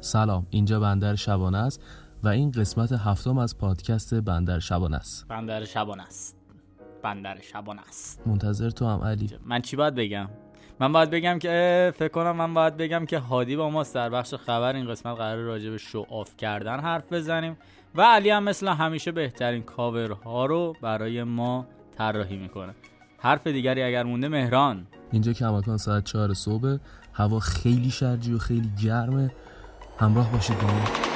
سلام اینجا بندر شبانه است و این قسمت هفتم از پادکست بندر شبانه است. بندر شبانه است. بندر شبانه است. منتظر تو هم علی. من چی باید بگم؟ من باید بگم که فکر کنم من باید بگم که هادی با ما در بخش خبر این قسمت قرار راجع به شو آف کردن حرف بزنیم و علی هم مثل همیشه بهترین کاورها رو برای ما طراحی می‌کنه. حرف دیگری اگر مونده مهران. اینجا کماکان ساعت چهار صبح هوا خیلی شرجی و خیلی گرمه. همراه باشید با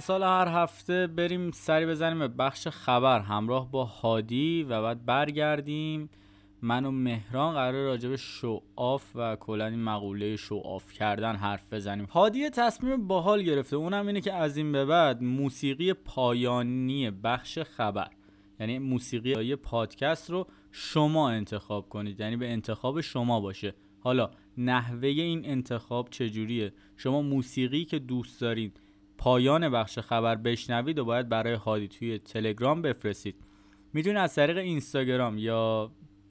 مثل هر هفته بریم سری بزنیم به بخش خبر. همراه با هادی و بعد برگردیم. من و مهران قرار راجع به show off و کلا این مقوله show off کردن حرف بزنیم. هادی تصمیم باحال گرفته. اونم اینه که از این به بعد موسیقی پایانی بخش خبر یعنی موسیقی یه پادکست رو شما انتخاب کنید. یعنی به انتخاب شما باشه. حالا نحوه این انتخاب چجوریه؟ شما موسیقی که دوست دارید پایان بخش خبر بشنوید و باید برای هادی توی تلگرام بفرستید. می‌تونید از طریق اینستاگرام یا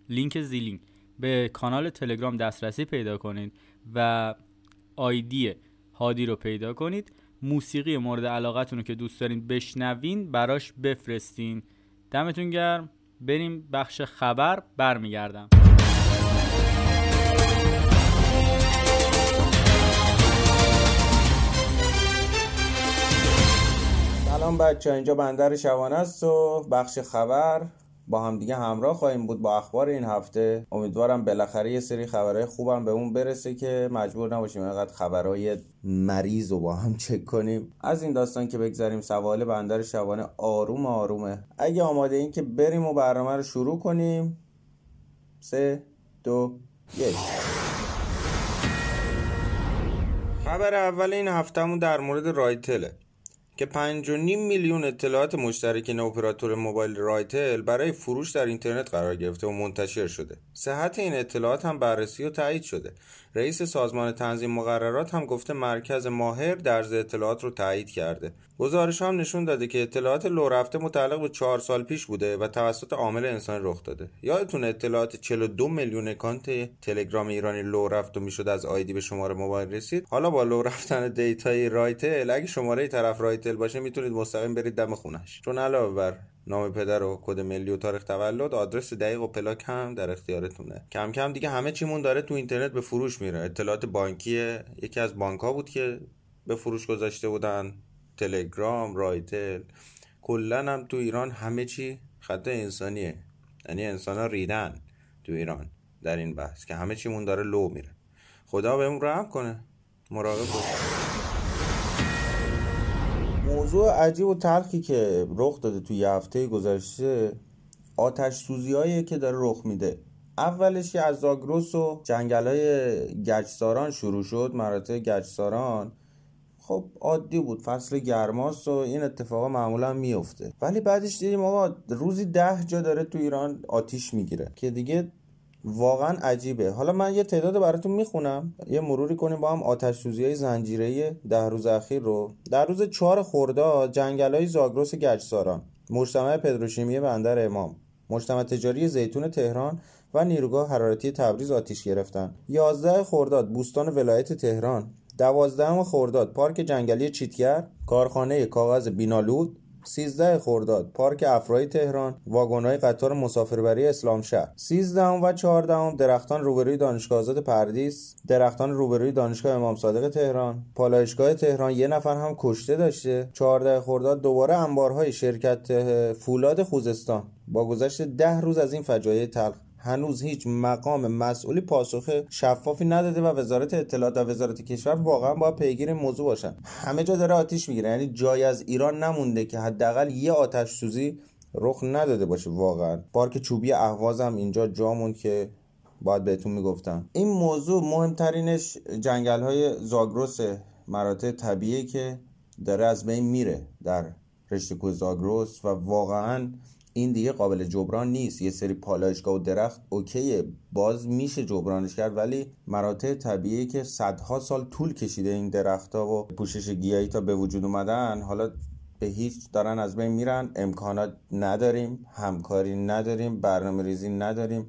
لینک زیلینگ به کانال تلگرام دسترسی پیدا کنید و آیدی هادی رو پیدا کنید. موسیقی مورد علاقتون رو که دوست دارین بشنوین براش بفرستین. دمتون گرم. بریم بخش خبر برمیگردم. سلام بچه اینجا بندر شبانه است و بخش خبر با هم دیگه همراه خواهیم بود با اخبار این هفته. امیدوارم بالاخره یه سری خبرهای خوبم به اون برسه که مجبور نباشیم اینقدر خبرهای مریض رو با هم چک کنیم. از این داستان که بگذاریم سوال بندر شبانه آروم آرومه. اگه آماده این که بریم و برنامه رو شروع کنیم. سه دو یک. خبر اول این هفتهمون در مورد رایتله. که 5.5 میلیون اطلاعات مشترکین اپراتور موبایل رایتل برای فروش در اینترنت قرار گرفته و منتشر شده. صحت این اطلاعات هم بررسی و تایید شده. رئیس سازمان تنظیم مقررات هم گفته مرکز ماهر درز اطلاعات رو تایید کرده. گزارش هم نشون داده که اطلاعات لو رفته متعلق به چهار سال پیش بوده و توسط عامل انسانی رخ داده. یادتون اطلاعات 42 میلیون account تلگرام ایرانی لو رفت و می‌شد از ID به شماره موبایل رسید. حالا با لو رفتن data ی رایتل اگه شماره طرف رایتل باشه می‌تونید مستقیم برید دم خونش. چون علاوه بر نام پدر و کد ملی و تاریخ تولد آدرس دقیق و پلاک هم در اختیارتونه. کم کم دیگه همه چیمون داره تو اینترنت به فروش میره. اطلاعات بانکی یکی از بانک ها بود که به فروش گذاشته بودن. تلگرام رایتل. کلا هم تو ایران همه چی خطا انسانیه. یعنی انسان ها ریدن تو ایران در این بحث که همه چیمون داره لو میره. خدا بهمون رحم کنه. مراقب باش موضوع عجیب و تلخی که رخ داده توی هفته گذشته آتش سوزی که داره رخ میده. اولش که از زاگرس و جنگل های گچساران شروع شد مراتع گچساران خب عادی بود فصل گرماست و این اتفاقا معمولا میفته ولی بعدش دیدیم آقا روزی ده جا داره تو ایران آتیش می‌گیره که دیگه واقعا عجیبه. حالا من یه تعداد براتون می‌خونم. یه مروری کنیم با هم آتش سوزی های زنجیره ده روز اخیر رو. در روز چهار خرداد جنگل های زاگرس گچساران مجتمع پدروشیمی بندر امام مجتمع تجاری زیتون تهران و نیروگاه حرارتی تبریز آتیش گرفتن. 11 خرداد بوستان ولایت تهران. 12 خرداد پارک جنگلی چیتگر کارخانه کاغذ بینالود. 13 خرداد پارک افرای تهران واگن‌های قطار مسافربری اسلام شهر. 13 و 14 درختان روبروی دانشگاه آزاد پردیس درختان روبروی دانشگاه امام صادق تهران. پالایشگاه تهران یه نفر هم کشته داشته. 14 خرداد دوباره انبارهای شرکت فولاد خوزستان. با گذشت ده روز از این فجایع تلخ. هنوز هیچ مقام مسئولی پاسخ شفافی نداده و وزارت اطلاعات و وزارت کشور واقعا باید پیگیر موضوع باشن. همه جا داره آتیش می‌گیره. یعنی جای از ایران نمونده که حداقل یه آتش سوزی رخ نداده باشه واقعا. پارک چوبی اهواز هم اینجا جامون که باید بهتون می‌گفتم. این موضوع مهمترینش جنگل های زاگروس مراتع طبیعی که داره از بین میره در رشته کوه زاگروس و واقعا این دیگه قابل جبران نیست. یه سری پالایشگاه و درخت اوکیه. باز میشه جبرانش کرد ولی مراتع طبیعی که صدها سال طول کشیده این درختها و پوشش گیاهی تا به وجود اومدن حالا به هیچ دارن از بین میرن. امکانات نداریم همکاری نداریم برنامه ریزی نداریم.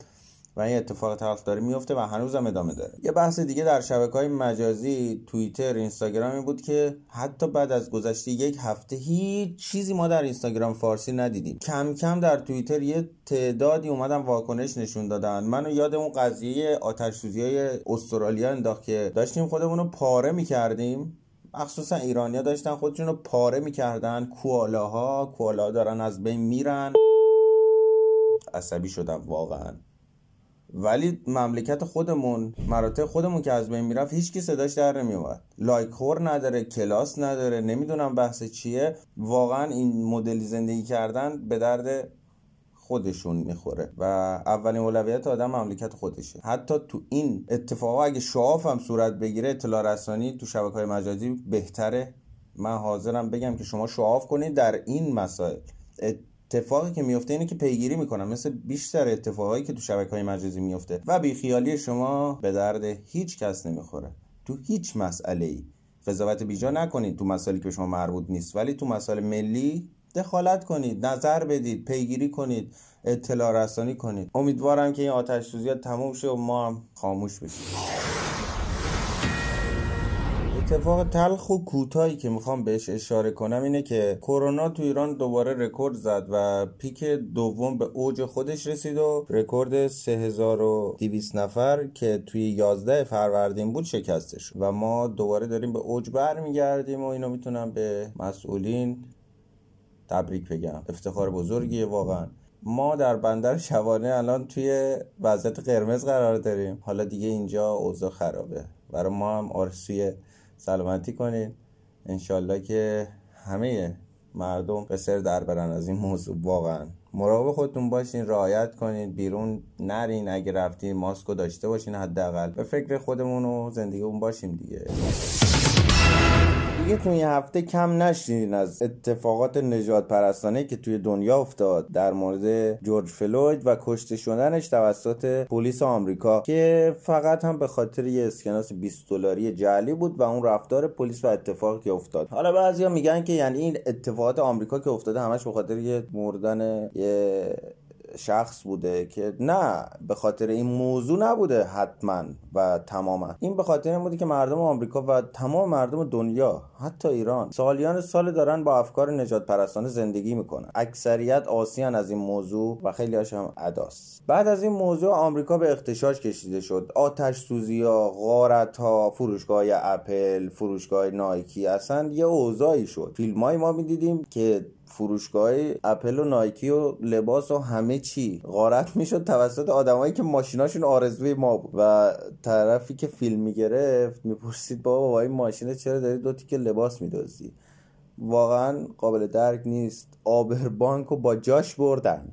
و این اتفاق تلخ داره میفته و هنوزم ادامه داره. یه بحث دیگه در شبکه های مجازی توییتر اینستاگرامی بود که حتی بعد از گذشته یک هفته هیچ چیزی ما در اینستاگرام فارسی ندیدیم. کم کم در توییتر یه تعدادی اومدن واکنش نشون دادن. منو یاد اون قضیه آتش سوزی های استرالیا انداخت که داشتیم خودمون رو پاره می‌کردیم. مخصوصا ایرانیا داشتن خودشون رو پاره می‌کردن. کوالاها کوالاها دارن از بین میرن. عصبی شدم واقعا. ولی مملکت خودمون مراتع خودمون که از بین می‌رفت هیچ کی صداش در نمیومد لایک خور نداره کلاس نداره نمی‌دونم بحث چیه. واقعا این مدلی زندگی کردن به درد خودشون می‌خوره و اولین اولویت آدم مملکت خودشه. حتی تو این اتفاقا اگه شعاف هم صورت بگیره اطلاع رسانی تو شبکه های مجازی بهتره. من حاضرم بگم که شما شعاف کنید در این مسائل. اتفاقی که میفته اینه که پیگیری می‌کنم. مثل بیشتر اتفاقایی که تو شبکه های مجازی میفته و بیخیالی شما به درد هیچ کس نمی‌خوره. تو هیچ مسئله ای قضاوت بیجا نکنید تو مسائلی که شما مربوط نیست. ولی تو مسائل ملی دخالت کنید. نظر بدید. پیگیری کنید. اطلاع رسانی کنید. امیدوارم که این آتش سوزی تموم شه و ما هم خاموش بشیم. اتفاق تلخ و کوتاهی که می‌خوام بهش اشاره کنم اینه که کرونا تو ایران دوباره رکورد زد و پیک دوم به اوج خودش رسید و رکورد 3200 نفر که توی 11 فروردین بود شکسته شد و ما دوباره داریم به اوج برمیگردیم و اینو می‌تونم به مسئولین تبریک بگم. افتخار بزرگیه واقعا. ما در بندر شوانه الان توی وضعیت قرمز قرار داریم. حالا دیگه اینجا اوضاع خرابه. برای ما هم آرسوی سلامتی کنید انشالله که همه مردم سر در برن از این موضوع واقعا. مراقب خودتون باشین رعایت کنید بیرون نرین. اگه رفتین ماسکو داشته باشین حداقل. به فکر خودمون و زندگیمون باشیم دیگه. دیگه تو این هفته کم نشین از اتفاقات نجات پرستانه که توی دنیا افتاد در مورد جورج فلوید و کشته شدنش توسط پلیس آمریکا که فقط هم به خاطر یه اسکناس 20 دلاری جعلی بود و اون رفتار پلیس و اتفاقی که افتاد. حالا بعضیا میگن که یعنی این اتفاقات آمریکا که افتاده همش به خاطر یه مردن یه شخص بوده که نه به خاطر این موضوع نبوده حتما و تماما. این به خاطر این بوده که مردم آمریکا و تمام مردم دنیا حتی ایران سالیان سال دارن با افکار نجات پرستانه زندگی می‌کنن. اکثریت آسیان از این موضوع و خیلی هم اداس بعد از این موضوع آمریکا به اختشاش کشیده شد. آتش سوزی ها غارت ها فروشگاه اپل فروشگاه نایکی اصلا یه اوضاعی شد. فیلم ما می‌دیدیم که فروشگاه اپل و نایکی و لباس و همه چی. غارت می‌شد توسط آدمایی که ماشیناشون آرزوی ما بود. و طرفی که فیلم می‌گرفت می‌پرسید بابا این ماشین چرا داری دو تیکه لباس میدازی واقعا قابل درک نیست. آبر بانک و با جاش بردن.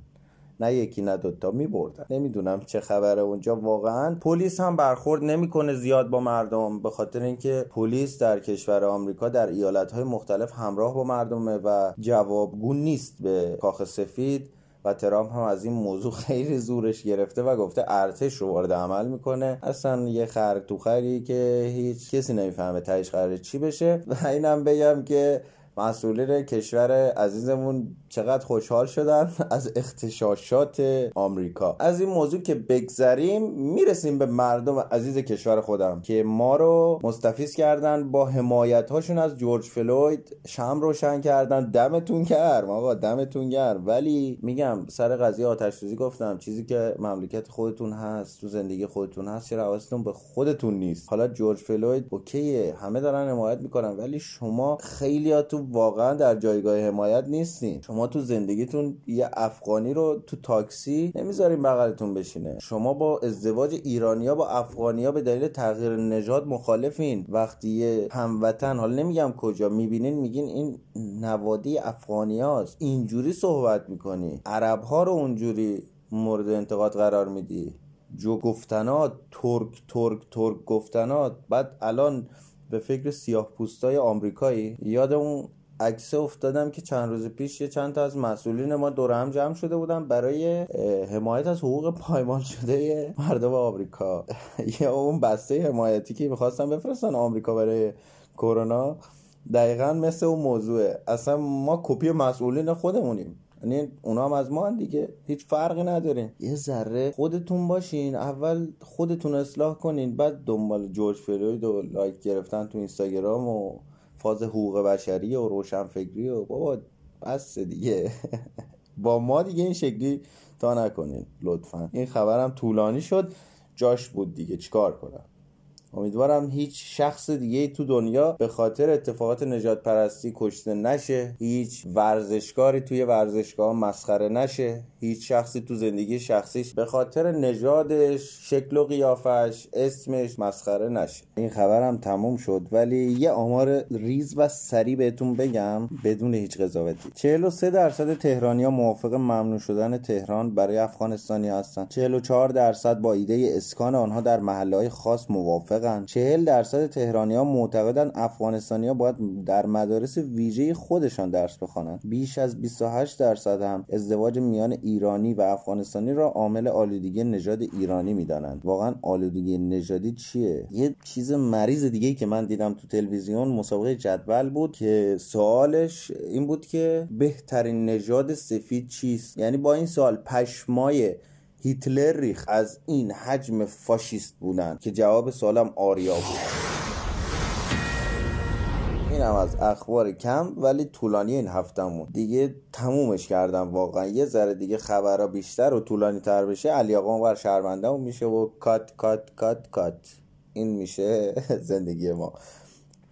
نه یکی نه دوتا می بردن نمی‌دونم چه خبره اونجا. واقعا پلیس هم برخورد نمی‌کنه زیاد با مردم به خاطر اینکه پلیس در کشور آمریکا در ایالت های مختلف همراه با مردمه و جوابگو نیست به کاخ سفید و ترامپ هم از این موضوع خیلی زورش گرفته و گفته ارتش رو وارد عمل می‌کنه. اصلا یه خر تو خری که هیچ کسی نمی‌فهمه تهش قراره چی بشه. و اینم بگم که مسئولین کشور عزیزمون چقدر خوشحال شدن از اختشاشات آمریکا. از این موضوع که بگذریم می‌رسیم به مردم عزیز کشور خودم که ما رو مستفیز کردن با حمایت هاشون از جورج فلوید شم روشن کردن. دمتون گرم آقا دمتون گرم. ولی میگم سر قضیه آتش سوزی گفتم چیزی که مملکت خودتون هست تو زندگی خودتون هست چرا حواستون به خودتون نیست. حالا جورج فلوید اوکیه همه دارن حمایت می‌کنن ولی شما خیلیاتون واقعا در جایگاه حمایت نیستین. شما تو زندگیتون یه افغانی رو تو تاکسی نمی‌ذارین بغلتون بشینه. شما با ازدواج ایرانیا با افغانیا به دلیل تغییر نژاد مخالفین. وقتی یه هموطن حالا نمیگم کجا می‌بینین میگین این نوادی افغانیاست. اینجوری صحبت می‌کنی. عرب ها رو اونجوری مورد انتقاد قرار میدی. جو گفتنات ترک ترک ترک گفتنات. بعد الان به فکر سیاه پوستای آمریکایی یاد اون عکس افتادم که چند روز پیش یه چند تا از مسئولین ما دور هم جمع شده بودن برای حمایت از حقوق پایمال شده مردم آمریکا. یا اون بسته حمایتی که می‌خواستن بفرستن آمریکا برای کرونا دقیقا مثل اون موضوعه. اصلا ما کپی مسئولین خودمونیم. یعنی اونا هم از ما دیگه. هیچ فرقی نداره یه ذره خودتون باشین. اول خودتون اصلاح کنین. بعد دنبال جورج فلوید و لایک گرفتن تو اینستاگرام و فاز حقوق بشری و روشنفکری و بابا بس دیگه. با ما دیگه این شکلی تا نکنین لطفا. این خبرم طولانی شد. جاش بود دیگه. چیکار کنم؟ امیدوارم هیچ شخص دیگه تو دنیا به خاطر اتفاقات نجات پرستی کشته نشه. هیچ ورزشکاری توی ورزشگاه مسخره نشه. هیچ شخصی تو زندگی شخصیش به خاطر نژادش شکل و قیافش اسمش مسخره نشه. این خبرم تموم شد ولی یه آمار ریز و سریع بهتون بگم بدون هیچ قضاوتی. 43 درصد تهرانیا موافق ممنوع شدن تهران برای افغانستانی هستن. 44 درصد با ایده اسکان آنها در محله خاص موافقن. 40 درصد تهرانی ها معتقدن افغانستانی ها باید در مدارس ویژه خودشان درس بخوانند بیش از 28 درصد هم ازدواج میان ایرانی و افغانستانی را عامل آلودگی نژاد ایرانی می‌دانند. واقعا آلودگی نژادی چیه؟ یه چیز مریض دیگه که من دیدم تو تلویزیون مسابقه جدول بود که سوالش این بود که بهترین نژاد سفید چیست؟ یعنی با این سوال پشمای هیتلر ریخ از این حجم فاشیست بودن که جواب سوالم آریا بود. اینم از اخبار کم ولی طولانی این هفتمون دیگه تمومش کردم واقعا. یه ذره دیگه خبرها بیشتر و طولانی تر بشه علی آقا ور شهرونده میشه و کات کات کات کات. این میشه زندگی ما.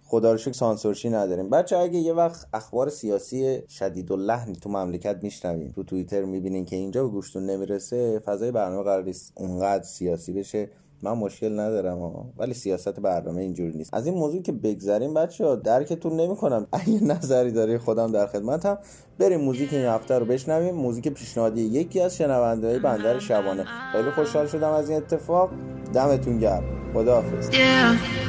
خدا رو شکر سانسورشی نداریم. بچه اگه یه وقت اخبار سیاسی شدید و لحنی تو مملکت میشنویم تو توییتر می‌بینین که اینجا به گوشتون نمی‌رسه فضای برنامه قرار اونقدر سیاسی بشه. من مشکل ندارم ها. ولی سیاست برنامه اینجوری نیست. از این موضوع که بگذریم بچه ها درکتون نمی‌کنم. اگه نظری داری خودم در خدمتم. بریم موزیک این هفته رو بشنویم. موزیک پیشنهادی یکی از شنونده های بندر شبانه. خیلی خوشحال شدم از این اتفاق. دمتون گرم. خداحافظ. Yeah.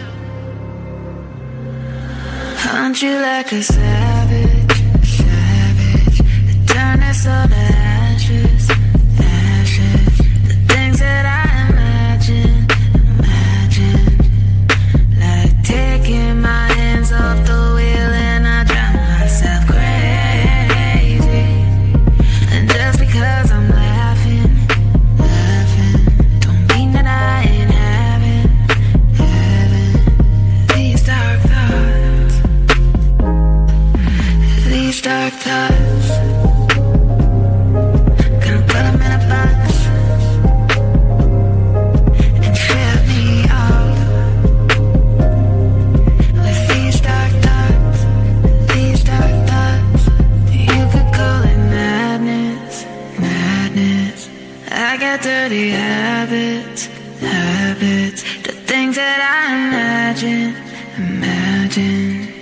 Habits The things that I imagine Imagine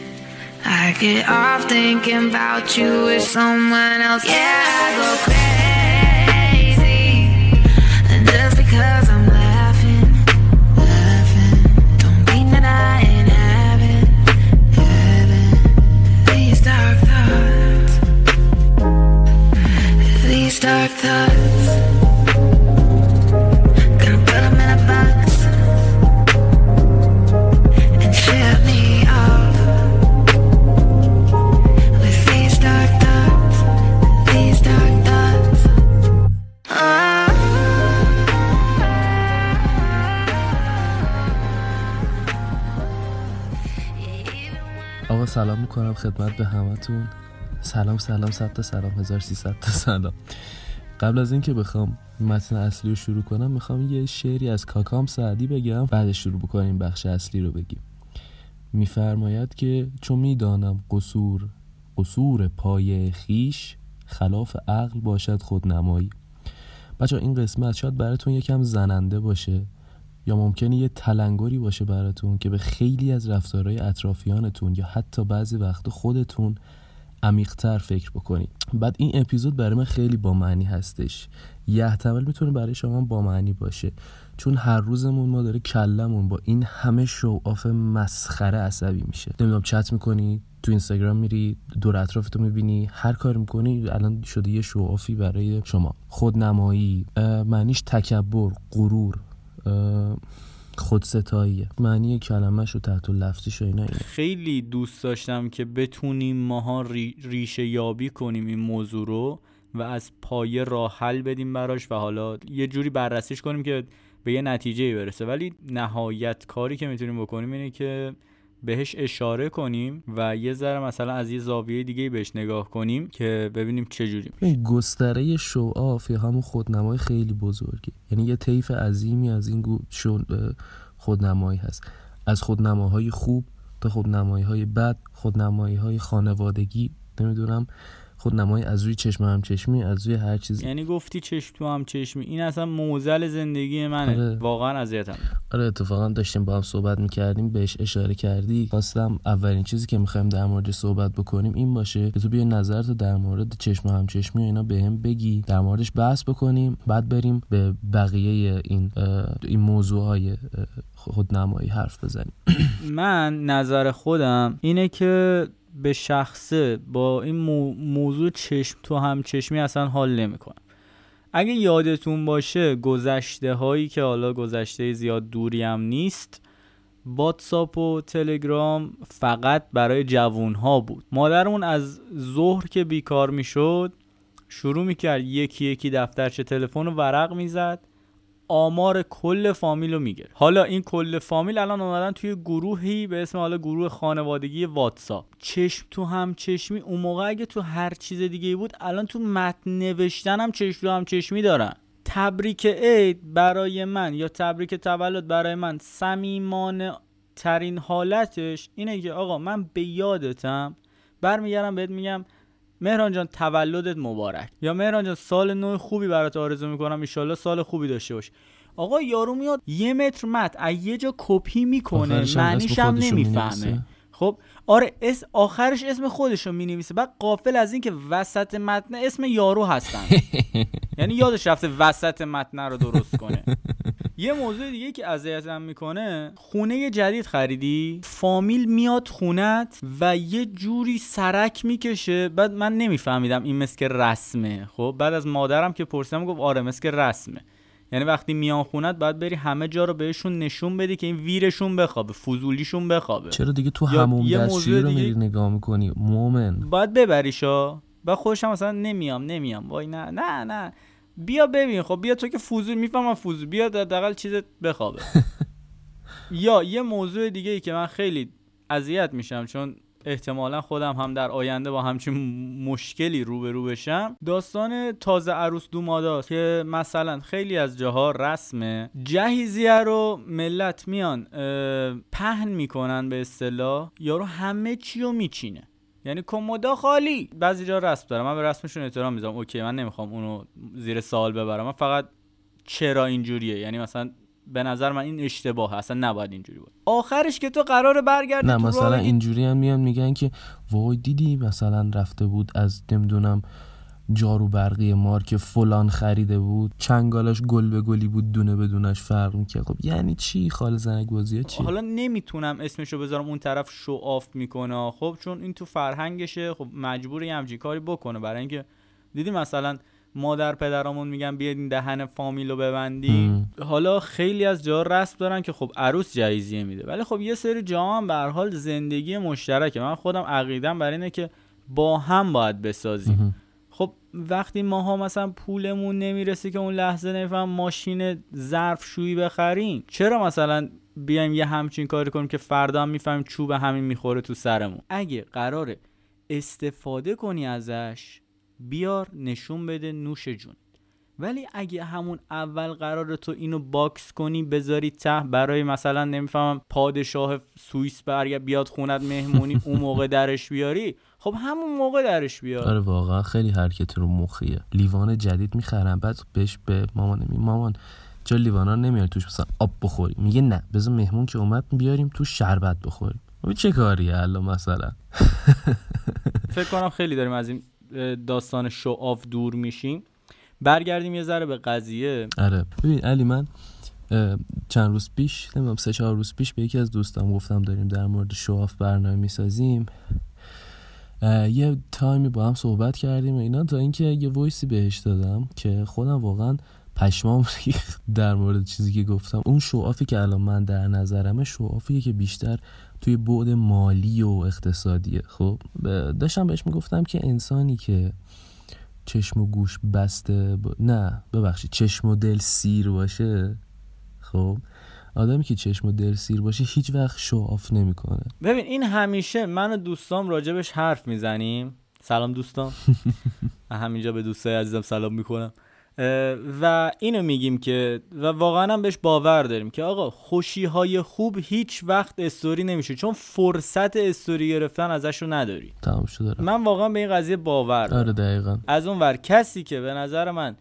I get off thinking about you with someone else. Yeah, I go crazy. And just because I'm laughing, laughing, don't mean that I ain't having, having these dark thoughts. These dark thoughts. سلام می‌کنم خدمت به همتون سلام سلام صد تا سلام 1300 تا سلام. قبل از اینکه بخوام متن اصلی رو شروع کنم می‌خوام یه شعری از کاکام سعدی بگم بعدش شروع بکنیم بخش اصلی رو بگیم. میفرماید که چون می‌دانم قصور قصور پای خیش خلاف عقل باشد خودنمایی. بچه این قسمت شاید براتون یکم زننده باشه. یا ممکنه یه تلنگری باشه براتون که به خیلی از رفتارهای اطرافیانتون یا حتی بعضی وقت خودتون عمیقتر فکر بکنید. بعد این اپیزود برای من خیلی با معنی هستش. یحتمل می‌تونه برای شما با معنی باشه. چون هر روزمون ما داره کلمون با این همه شو آف مسخره عصبی میشه. نمی‌دونم چت می‌کنی تو اینستاگرام میری دور اطرافتو می‌بینی هر کار می‌کنی الان شده یه شو آفی برای شما. خودنمایی معنیش تکبر غرور. خودستاییه. معنی کلمهش و تحت لفظیش و اینا اینه. خیلی دوست داشتم که بتونیم ماها ریشه یابی کنیم این موضوع رو و از پایه راه حل بدیم براش و حالا یه جوری بررسیش کنیم که به یه نتیجه برسه. ولی نهایت کاری که می‌تونیم بکنیم اینه که بهش اشاره کنیم و یه ذره مثلا از یه زاویه دیگه بهش نگاه کنیم که ببینیم چه جوری میشه. گستره شو آف یا همون خودنمای خیلی بزرگی یعنی یه طیف عظیمی از این خودنمایی هست. از خودنماهای خوب تا خودنمایی های بد خودنمایی های خانوادگی نمی‌دونم. خودنمایی از روی چشم هم چشمی از روی هر چیزی یعنی گفتی چشم تو هم چشمی. این اصلا موزل زندگی منه. آره. واقعا اذیتم. آره اتفاقا داشتیم با هم صحبت می‌کردیم بهش اشاره کردی. خواستم اولین چیزی که می‌خوایم در مورد صحبت بکنیم این باشه که تو بیا نظرتو در مورد چشم هم چشمی و اینا بهم بگی در موردش بحث بکنیم بعد بریم به بقیه این این موضوع های خودنمایی حرف بزنیم. من نظر خودم اینه که به شخصه با این موضوع چشم تو هم چشمی اصلا حال نمی‌کنم اگه یادتون باشه گذشته هایی که حالا گذشته زیاد دوری هم نیست واتساپ و تلگرام فقط برای جوون ها بود مادرمون از ظهر که بیکار می‌شد شروع می‌کرد یکی یکی دفترچه تلفن و ورق می‌زد. آمار کل فامیل رو می‌گیره. حالا این کل فامیل الان اومدن توی گروهی به اسم حالا گروه خانوادگی واتساپ. چشم تو هم چشمی. اون موقع اگه تو هر چیز دیگه بود الان تو متن نوشتن هم چشم تو هم چشمی دارن. تبریک عید برای من یا تبریک تولد برای من. صمیمانه ترین حالتش اینه که آقا من به یادتم برمیگردم بهت میگم مهران جان تولدت مبارک. یا مهران جان سال نو خوبی برات آرزو می‌کنم. ان سال خوبی داشته باش. آقا یارو میاد یه متر مت از یه جا کپی می‌کنه. معنیش هم نمی‌فهمه. خب؟ آره اس آخرش اسم خودش رو می‌نویسه. بعد قافل از اینکه وسط متن اسم یارو هستن. یعنی یادش رفته وسط متن رو درست کنه. یه موضوع دیگه که اذیتم می‌کنه خونه جدید خریدی؟ فامیل میاد خونت و یه جوری سرک می‌کشه. بعد من نمیفهمیدم این مسک رسمه. خب؟ بعد از مادرم که پرسیدم گفت آره مسک رسمه. یعنی وقتی میان خونت باید بری همه جا رو بهشون نشون بدی که این ویرشون بخوابه فضولیشون بخوابه. چرا دیگه تو همون دستشویی رو میری نگاه می‌کنی؟ مومن باید ببریشا بعد خودشم مثلا نمیام نمیام. وای نه نه نه. بیا ببین. خب بیا تو که فوزول می‌فهمم فوزول بیا دقیقا چیزت بخوابه. یا یه موضوع دیگه ای که من خیلی اذیت میشم چون احتمالا خودم هم در آینده با همچین مشکلی روبرو بشم. داستان تازه عروس دوماداست که مثلا خیلی از جاها رسمه. جهیزیه رو ملت میان پهن می‌کنن به اصطلاح. یارو همه چی رو میچینه. یعنی کمودا خالی. بعضی جا رسم دارم. من به رسمشون احترام می‌ذارم. اوکی من نمی‌خوام اونو زیر سوال ببرم. من فقط چرا اینجوریه؟ یعنی مثلا به نظر من این اشتباه اصلا نباید اینجوری بود. آخرش که تو قرار برگردی نه مثلا اینجوری هم میان میگن که وای دیدی مثلا رفته بود از نمی‌دونم جارو برقی مارک فلان خریده بود. چنگالاش گل به گلی بود دونه بدونش فرق می‌کرد. خب یعنی چی؟ خال زنگ بازی چی؟ حالا نمی‌تونم اسمشو بذارم اون طرف شو آف می‌کنه. خب چون این تو فرهنگشه خب مجبور یه همچین کاری بکنه. برای اینکه دیدی مثلا مادر پدرامون میگن بیاید این دهن فامیل رو ببندی. حالا خیلی از جا رسم دارن که خب عروس جایزیه میده. ولی خب یه سری جا هم به حال زندگی مشترکه. من خودم عقیدم بر اینه که با هم باید بسازیم. خب وقتی ماها مثلا پولمون نمی‌رسه که اون لحظه نفهم ماشین ظرف شویی بخریم چرا مثلا بیایم یه همچین کاری کنیم که فردا هم می‌فهمیم چوب همین می‌خوره تو سرمون؟ اگه قراره استفاده کنی ازش بیار نشون بده نوش جون. ولی اگه همون اول قرار تو اینو box کنی بذاری ته. برای مثلا نمی‌فهمم پادشاه سوئیس برگه بیاد خونت مهمونی اون موقع درش بیاری. خب همون موقع درش بیار. آره واقعا خیلی حرکت رو مخیه. لیوان جدید می‌خرم بعد بهش به مامان می مامان چرا لیوانا نمیاری توش مثلا آب بخوری؟ میگه نه بذار مهمون که اومد بیاریم تو شربت بخوریم. چه کاریه الان مثلا. فکر کنم خیلی داریم از این داستان شعاف دور میشیم. برگردیم یه ذره به قضیه. آره ببین علی من چند روز پیش نمی‌دونم سه چهار روز پیش به یکی از دوستام گفتم داریم در مورد شعاف برنامه می‌سازیم. یه تایمی با هم صحبت کردیم و اینا تا اینکه یه وایسی بهش دادم که خودم واقعا پشمام ریخت در مورد چیزی که گفتم. اون شعافی که الان من در نظرمه شعافی که بیشتر توی بعد مالی و اقتصادیه خب داشتم بهش می‌گفتم که انسانی که چشم و گوش بسته نه ببخشید چشم و دل سیر باشه خب آدمی که چشم و دل سیر باشه هیچ وقت شعاف نمی‌کنه. ببین این همیشه من و دوستام راجبش حرف می‌زنیم. سلام دوستان. همینجا به دوستای عزیزم سلام می‌کنم. و اینو میگیم که و واقعا هم بهش باور داریم که آقا خوشی های خوب هیچ وقت استوری نمیشه چون فرصت استوری گرفتن ازش رو نداری. تمام شده من واقعا به این قضیه باور دارم. آره دقیقا. از اون ور کسی که به نظر من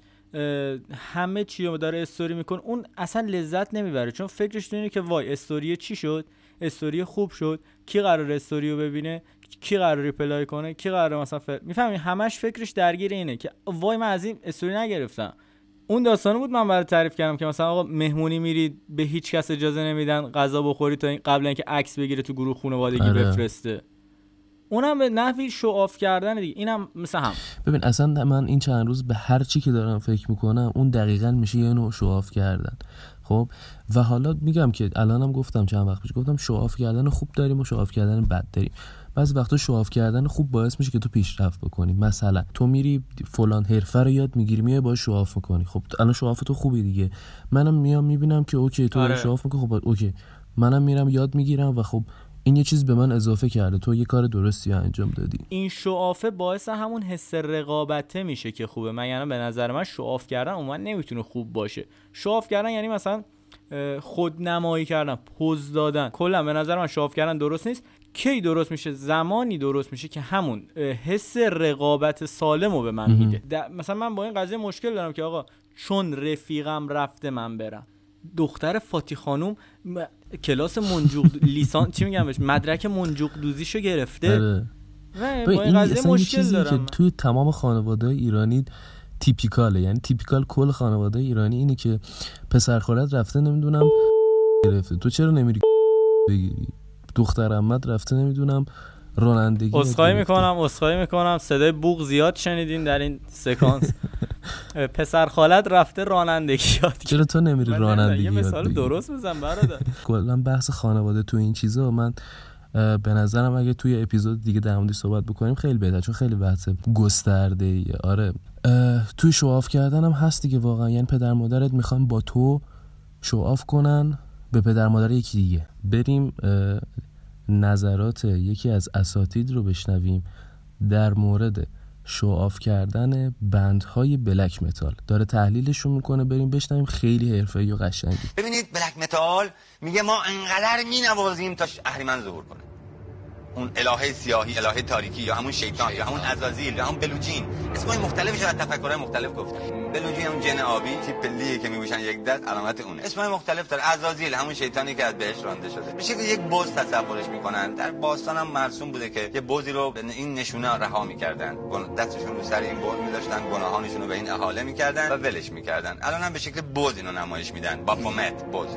همه چی رو داره استوری میکن اون اصلا لذت نمی‌بره چون فکرش اینه که وای استوری چی شد؟ استوری خوب شد. کی قرار استوری رو ببینه؟ کی قرار reply کنه؟ کی قرار مثلا فر... می‌فهمی؟ همش فکرش درگیر اینه که وای من از این استوری نگرفتم. اون داستانه بود من برات تعریف کردم که مثلا آقا مهمونی میرید به هیچ کس اجازه نمیدن غذا بخوری تا این قبل اینکه عکس بگیره تو گروه خانوادگی آره. بفرسته. اونم به نحوی show off کردن دیگه. اینم مثل هم. ببین اصلا من این چند روز به هر چی که دارم فکر می‌کنم اون دقیقا میشه یه نوع show off کردن. خب؟ و حالا میگم که الانم گفتم چند وقت پیش گفتم show off کردن خوب داریم و show off کردن بد داریم. بعضی وقتا show off کردن خوب باعث میشه که تو پیشرفت بکنی. مثلا تو میری فلان حرفه رو یاد می‌گیری میای باش show off می‌کنی. خب الان show off تو خوبی دیگه. منم میام می‌بینم که اوکی تو آره. show off می‌کنی خب اوکی. منم میرم یاد می‌گیرم و خب این یه چیز به من اضافه کرده. تو یه کار درستی انجام دادی. این show off ه باعث همون حس رقابته میشه که خوبه. من یعنی به نظر من show off کردن عموما نمی‌تونه خوب باشه. شعاف کردن یعنی مثلا خودنمایی کردن پوز دادن. کلا به نظر من شعاف کردن درست نیست. کی درست میشه؟ زمانی درست میشه که همون حس رقابت سالم رو به من میده. مثلا من با این قضیه مشکل دارم که آقا چون رفیقم رفته من برم. دختر فاتی خانوم کلاس منجوق لیسان چی میگم بهش؟ مدرک منجوق دوزیشو گرفته. آره. با این قضیه مشکل دارم که توی تمام خانواده ایرانی تیپیکاله. یعنی تیپیکال کل خانواده ایرانی اینه که پسر خالت رفته نمی‌دونم گرفته. تو چرا نمیری بگیری؟ دختر احمد رفته نمی‌دونم رانندگی اسخای می‌کنم اسخای می‌کنم. صدای بوق زیاد شنیدین در این سکانس. پسر خالت رفته رانندگی یاد چرا تو نمیری رانندگی یه مثال درست بزن برادر. کلا بحث خانواده تو این چیزا من به نظرم اگه توی اپیزود دیگه در موردش صحبت بکنیم خیلی بهتر چون خیلی بحث گسترده ایه آره. توی show off کردن هم هست دیگه واقعا. یعنی پدر مادرت می‌خوان با تو show off کنن به پدر مادر یکی دیگه. بریم نظرات یکی از اساتید رو بشنویم در مورد show off کردن band های black metal. داره تحلیلشون می‌کنه بریم بشنویم خیلی حرفه‌ای و قشنگی. ببینید black metal میگه ما انقدر مینوازیم تا اهریمن ظهور کنه. اون الهه سیاهی الهه تاریکی یا همون شیطان یا همون عزازیل یا همون بلوجین اسمای مختلفی از تفکرهای مختلف گفت بلوجین همون جن آبی تیپ لیه که میبوشن یک دست علامت اونه. اسمای مختلف داره. عزازیل همون شیطانی که از بهش رانده شده. میشه که یک بز تصورش می‌کنن. در باستان هم مرسوم بوده که یه بزی رو به این نشونه رها می‌کردن. دستشون رو سر این بز میذاشتن گناهانشون رو به این احاله می‌کردن و ولش می‌کردن. الان هم به شکل بز اینو نمایش میدن. بافومت بز.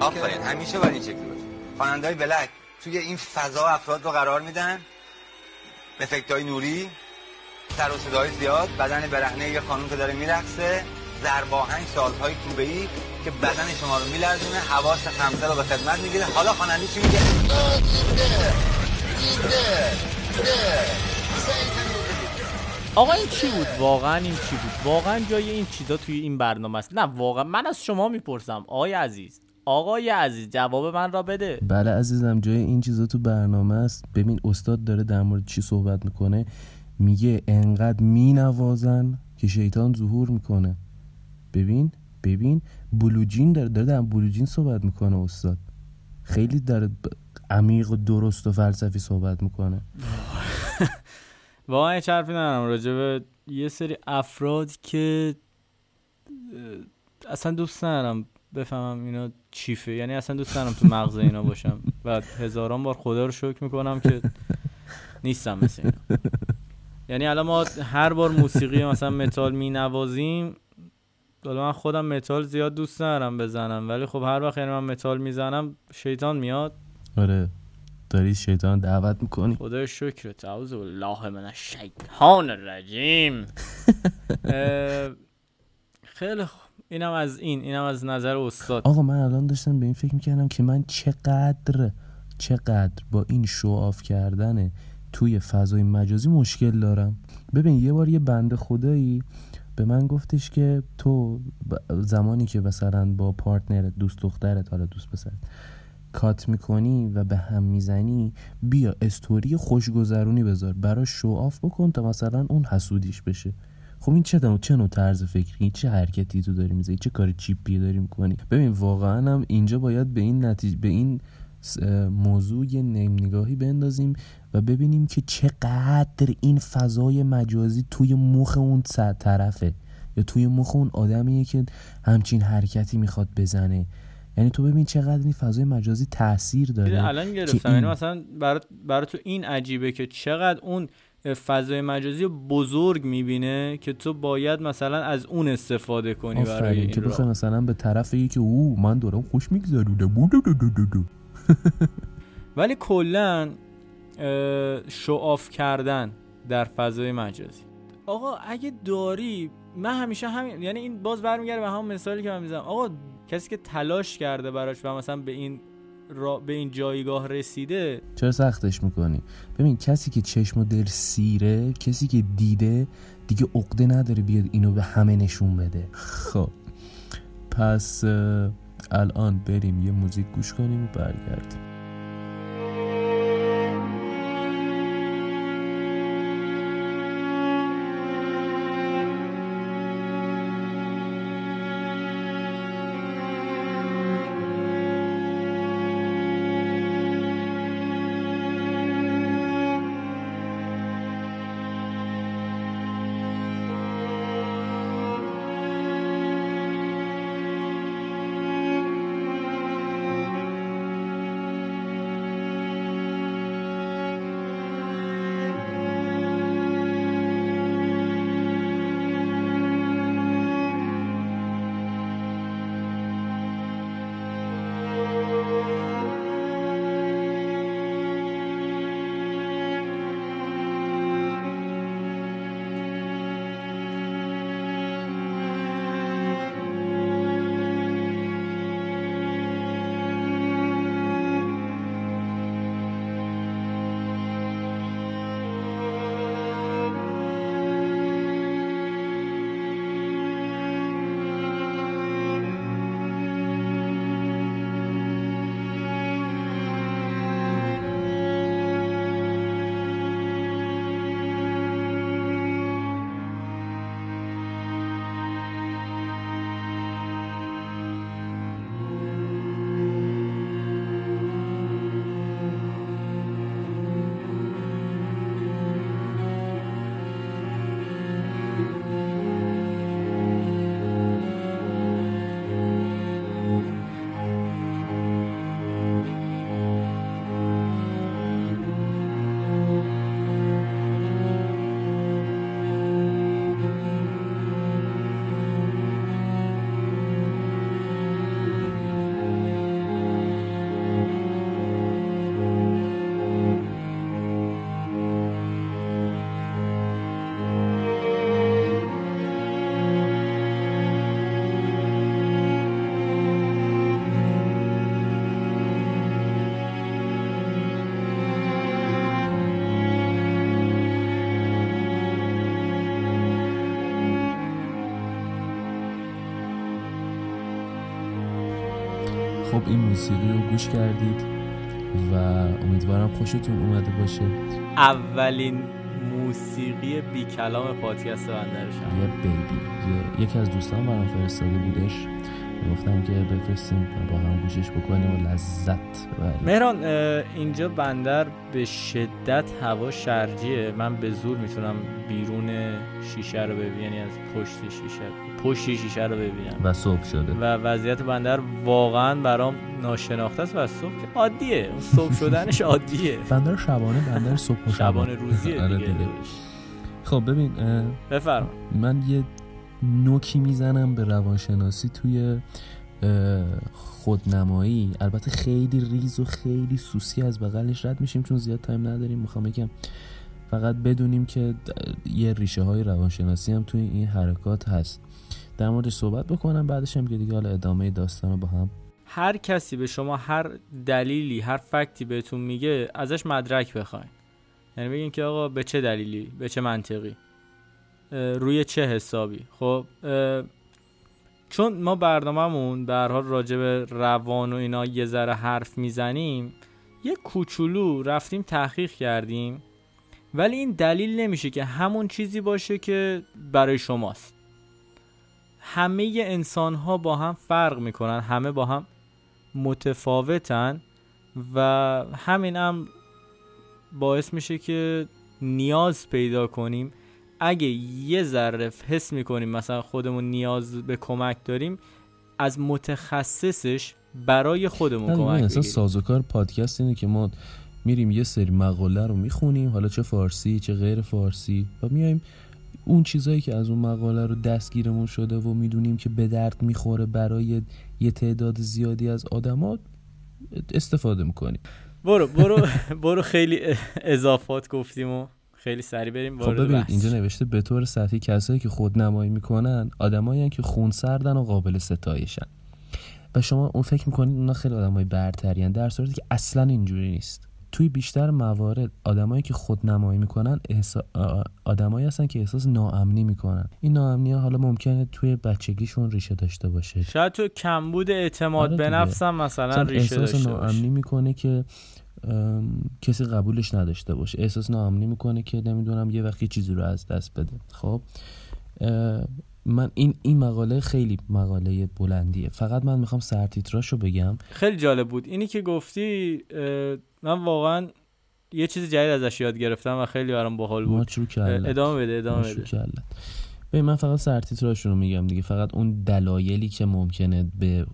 آفرین. همیشه باید این باشه. خواننده‌های بلک. توی این فضا افراد رو قرار میدن؟ افکت های نوری سر و صدای زیاد بدن برهنه یه خانم که داره میرقصه زرباهنگ سازهای توبه ای که بدن شما رو میلرزونه حواس خمسه رو به خدمت می‌گیره. حالا خواننده چی میگه؟ آقا این چی بود؟ واقعا این چی بود؟ واقعا جای این چیزا توی این برنامه است. نه واقعا من از شما می‌پرسم آقای عزیز. آقای عزیز جواب من را بده. بله عزیزم جای این چیزا تو برنامه است. ببین استاد داره در مورد چی صحبت می‌کنه. میگه انقدر مینوازن که شیطان ظهور می‌کنه. ببین ببین بلوجین داره داره در بلوجین صحبت می‌کنه استاد. خیلی داره عمیق و درست و فلسفی صحبت می‌کنه. واقعا چرفی حرفی ندارم راجع یه سری افراد که اصلا دوست ندارم بفهمم اینا چیفه. یعنی اصلا دوست دارم تو مغز اینا باشم. و هزاران بار خدا رو شکر می‌کنم که نیستم مثل اینا. یعنی الان ما هر بار موسیقی مثلا متال می نوازیم حالا من خودم متال زیاد دوست ندارم بزنم. ولی خب هر وقت یعنی من متال می‌زنم شیطان میاد. آره. داری شیطان دعوت می‌کنی. خدای شکر اعوذ بالله من الشیطان الرجیم. خیلی خوب اینم از این اینم از نظر استاد. آقا من الان داشتم به این فکر می‌کردم که من چقدر چقدر با این show off کردن توی فضای مجازی مشکل دارم. ببین یه بار یه بنده خدایی به من گفتش که تو زمانی که مثلا با partner ت دوست دخترت حالا دوست پسرت cut می‌کنی و به هم می‌زنی بیا استوری خوشگذرونی بذار براش show off بکن تا مثلا اون حسودیش بشه. خب این چه چه نوع طرز فکری؟ چه حرکتی تو داری می‌زنی؟ چه کار چیپی داری می‌کنی؟ ببین واقعا هم اینجا باید به این نتیجه به این موضوع یه نیم نگاهی بندازیم و ببینیم که چقدر این فضای مجازی توی مخ اون طرفه یا توی مخ اون آدمیه که همچین حرکتی می‌خواد بزنه. یعنی تو ببین چقدر این فضای مجازی تاثیر داره الان گرفتم. یعنی این- مثلا برای تو این عجیبه که چقدر اون فضای مجازی بزرگ می‌بینه که تو باید مثلا از اون استفاده کنی برای این که. بخوای مثلا به طرف که او من دارم خوش میگذرونم ولی کلا شو آف کردن در فضای مجازی. آقا اگه داری من همیشه همین یعنی این باز برمیگرده به همون مثالی که من می‌زنم. آقا کسی که تلاش کرده براش و مثلا به این را به این جایگاه رسیده. چرا سختش می‌کنی؟ ببین کسی که چشم و دل سیره کسی که دیده دیگه عقده نداره بیاد اینو به همه نشون بده. خب پس الان بریم یه موزیک گوش کنیم و برگردیم. موسیقی رو گوش کردید و امیدوارم خوشتون اومده باشه. اولین موسیقی بی کلام پادکست بندرشم. یه بیبی. یکی از دوستان برام فرستاده بودش. گفتم که بفرستیم با هم گوشش بکنیم و لذت مهران اه، اینجا بندر به شدت هوا شرجیه من به زور می‌تونم بیرون شیشه رو ببینم یعنی از پشت شیشه پشت شیشه رو ببینم. و صبح شده. و وضعیت بندر واقعا برام ناشناخته است و صبح که عادیه. صبح شدنش عادیه. بندر شبانه بندر صبح شبانه. روزیه آره دیگه, دیگه. خب ببین بفرم من یه نوکی می‌زنم به روانشناسی توی خودنمایی. البته خیلی ریز و خیلی سوسکی از بغلش رد میشیم چون زیاد تایم نداریم. می‌خوام بگم فقط بدونیم که یه ریشه های روانشناسی هم توی این حرکات هست. در مورد صحبت بکنم بعدش هم که دیگه حالا ادامه داستان رو با هم. هر کسی به شما هر دلیلی هر فکتی بهتون میگه ازش مدرک بخواین. یعنی بگین که آقا به چه دلیلی؟ به چه منطقی؟ روی چه حسابی؟ خب چون ما برنامهمون هر حال راجع به روان و اینا یه ذره حرف می‌زنیم یه کوچولو رفتیم تحقیق کردیم ولی این دلیل نمیشه که همون چیزی باشه که برای شماست. همه انسان ها با هم فرق می‌کنن همه با هم متفاوتن و همین هم باعث میشه که نیاز پیدا کنیم اگه یه ذره حس می‌کنیم مثلا خودمون نیاز به کمک داریم از متخصصش برای خودمون کمک اصلا سازوکار پادکست اینه که ما میریم یه سری مقاله رو می‌خونیم حالا چه فارسی چه غیر فارسی و میایم اون چیزایی که از اون مقاله رو دستگیرمون شده و می‌دونیم که به درد می‌خوره برای یه تعداد زیادی از آدمات استفاده می‌کنیم. برو برو برو خیلی اضافات گفتیم و خیلی سریع بریم خب ببین اینجا نوشته به طور سطحی کسایی که خود نمایی می‌کنن آدمایی که خون سردن و قابل ستایشن. و شما اون فکر می‌کنید اونا خیلی آدمای برترین در صورتی که اصلا اینجوری نیست. توی بیشتر موارد آدمایی که خود نمایی می‌کنن احسا... آدمایی هستن که احساس ناامنی می‌کنن. این ناامنی حالا ممکنه توی بچگیشون ریشه داشته باشه. شاید تو کمبود اعتماد آره به نفسم مثلا ریشه احساس داشته ناامنی می‌کنه که کسی قبولش نداشته باشه. احساس ناامنی می‌کنه که نمی‌دونم یه وقتی چیزی رو از دست بده. خب؟ من این این مقاله خیلی مقاله بلندیه. فقط من می‌خوام سرتیتراشو بگم. خیلی جالب بود. اینی که گفتی من واقعا یه چیز جدید ازش یاد گرفتم و خیلی برام باحال بود. ادامه بده ادامه بده. ببین من فقط سرتیتراشون رو میگم دیگه. فقط اون دلایلی که ممکنه به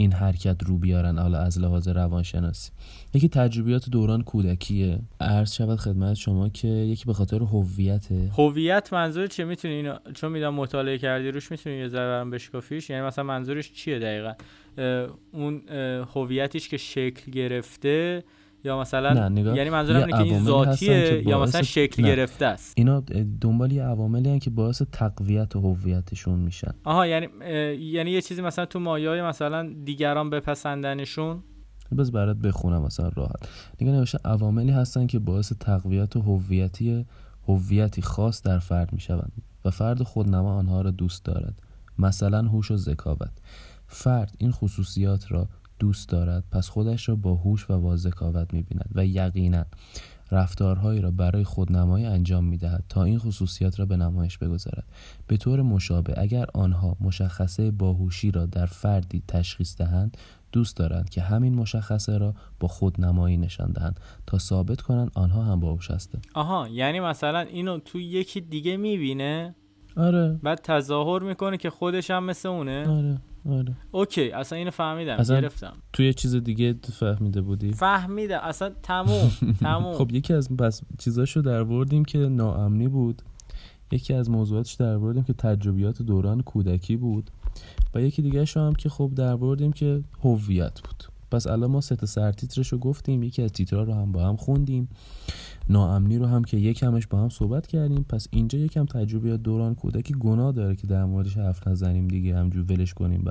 این حرکت رو بیارن حالا از لحاظ روانشناسی. یکی تجربیات دوران کودکیه. عرض شود خدمت شما که یکی به خاطر هویت هویت منظور چیه؟ می‌تونی اینو چون میدم مطالعه کردی روش می‌تونی یه ذره برام بشکافیش. یعنی مثلا منظورش چیه دقیقا؟ اون هویتیش که شکل گرفته یا مثلا نه یعنی منظورم اینه که این ذاتیه یا مثلا شکل گرفته است. اینا دنبال یه عواملی که باعث تقویت و هویتشون میشن. آها یعنی یعنی یه چیزی مثلا تو مایای مثلا دیگران بپسندنشون؟ بس برات بخونم مثلا راحت. دیگه نوشته عواملی هستن که باعث تقویت و هویتی هویتی خاص در فرد می‌شوند و فرد خودنما آنها را دوست دارد. مثلا هوش و ذکاوت. فرد این خصوصیات را دوست دارد پس خودش را با هوش و واذکاوت می‌بیند و یقینا رفتارهایی را برای خودنمایی انجام می‌دهد تا این خصوصیات را به نمایش بگذارد. به طور مشابه اگر آنها مشخصه باهوشی را در فردی تشخیص دهند دوست دارند که همین مشخصه را با خودنمایی نشان دهند. تا ثابت کنند آنها هم باهوش هستند. آها یعنی مثلا اینو تو یکی دیگه می‌بینه؟ آره. بعد تظاهر می‌کنه که خودش هم مثل اونه؟ آره. آره. اوکی اصلا اینو فهمیدم اصلا گرفتم. توی چیز دیگه فهمیده بودی؟ فهمیده اصلا تموم تموم. خب یکی از پس چیزاشو در بردیم که ناامنی بود. یکی از موضوعاتش در بردیم که تجربیات دوران کودکی بود. و یکی دیگه هم که خب در بردیم که هویت بود. پس الان ما سه تا سرتیترش رو گفتیم یکی از تیترها رو هم با هم خوندیم. ناامنی رو هم که یکمش با هم صحبت کردیم. پس اینجا یکم تجربه دوران کودکی گناه داره که در موردش حرف نزنیم دیگه. همجور ولش کنیم به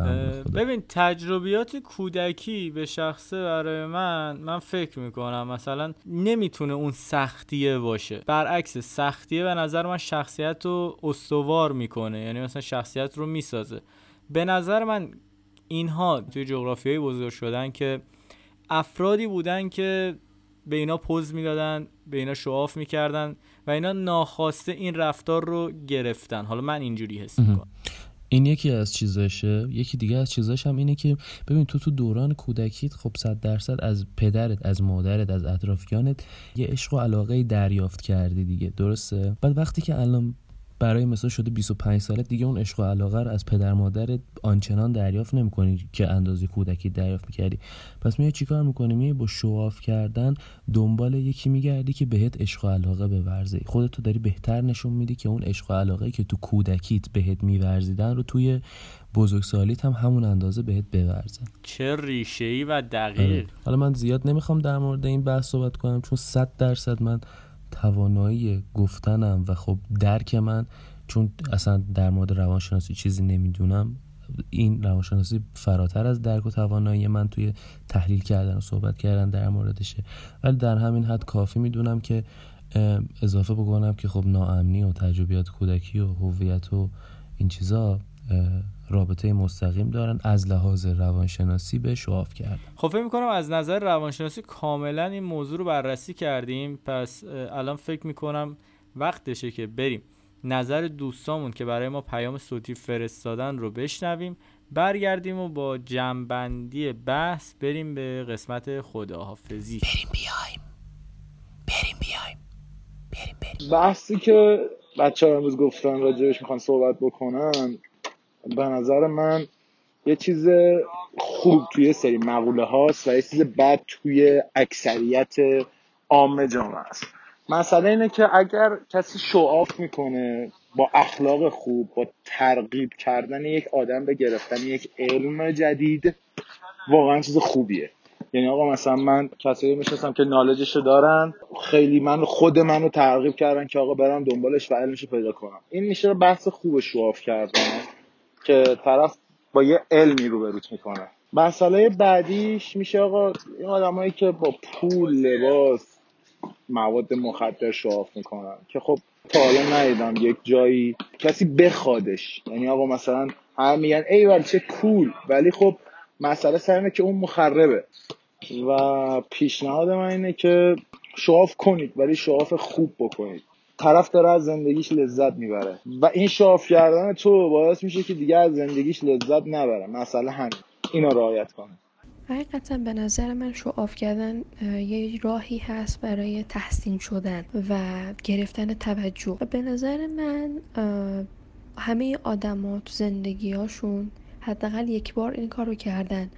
ببین تجربیات کودکی به شخصه برای من من فکر می‌کنم مثلا نمی‌تونه اون سختیه باشه. برعکس سختیه به نظر من شخصیت رو استوار می‌کنه. یعنی مثلا شخصیت رو می‌سازه. به نظر من اینها توی جغرافیای بزرگ شدن که افرادی بودن که به اینا پوز می‌دادن به اینا شعاف می‌کردن و اینا ناخواسته این رفتار رو گرفتن. حالا من اینجوری حس می‌کنم. این یکی از چیزاشه. یکی دیگه از چیزاش هم اینه که ببین تو تو دوران کودکیت خب صد درصد از پدرت از مادرت از اطرافیانت یه عشق و علاقه دریافت کردی دیگه. درسته؟ بعد وقتی که الان برای مثلا شده 25 ساله دیگه اون عشق و علاقه رو از پدر مادر آنچنان دریافت نمی‌کنی که اندازه کودکی دریافت می‌کردی. پس میای چیکار می‌کنی؟ میای با شواف کردن دنبال یکی میگردی که بهت عشق و علاقه بورزه. خودتو داری بهتر نشون میدی که اون عشق و علاقه که تو کودکیت بهت میورزیدن رو توی بزرگسالیت هم همون اندازه بهت بورزن چه ریشه ای و دقیق. آره. حالا من زیاد نمی‌خوام در مورد این بحث صحبت کنم چون صد درصد من توانایی گفتنم و خب درک من چون اصلا در مورد روانشناسی چیزی نمی‌دونم این روانشناسی فراتر از درک و توانایی من توی تحلیل کردن و صحبت کردن در موردشه. ولی در همین حد کافی می‌دونم که اضافه بکنم که خب ناامنی و تجربیات کودکی و هویت و این چیزا رابطه مستقیم دارن از لحاظ روانشناسی به شواف کرد خب فکر می‌کنم از نظر روانشناسی کاملا این موضوع رو بررسی کردیم. پس الان فکر می‌کنم وقتشه که بریم نظر دوستامون که برای ما پیام صوتی فرستادن رو بشنویم. برگردیم و با جنبندی بحث بریم به قسمت خداحافظی. بریم بیایم. بریم بیایم. بریم بریم. بحثی که بچه ها امروز گفتن راجبش می‌خوان صحبت بکنن به نظر من یه چیز خوب توی سری مقوله هاست و یه چیز بد توی اکثریت عام جامعه است. مسئله اینه که اگر کسی شعاف می‌کنه با اخلاق خوب با ترغیب کردن یک آدم به گرفتن یک علم جدید واقعا چیز خوبیه. یعنی آقا مثلا من کسایی می‌شناسم که نالجشو دارن خیلی من خود منو ترغیب کردن که آقا برم دنبالش و علمشو پیدا کنم. این میشه بحث خوب شواف کردن. که طرف با یه علمی رو بروت می‌کنه. مسئله بعدیش میشه آقا این آدمایی که با پول لباس مواد مخدر شواف می‌کنن که خب تا حالا ندیدم یک جایی کسی بخوادش. یعنی آقا مثلا هم میگن ای چه کول ولی خب مسئله سر که اون مخربه. و پیشنهاد من اینه که شواف کنید ولی شواف خوب بکنید. طرف داره از زندگیش لذت می‌بره. و این شاف کردن تو باعث میشه که دیگه از زندگیش لذت نبره. مسئله همین. اینو رعایت کنه. حقیقتا به نظر من شعاف کردن یه راهی هست برای تحسین شدن و گرفتن توجه. و به نظر من همه آدما تو زندگی هاشون حداقل یک بار این کار رو کردن.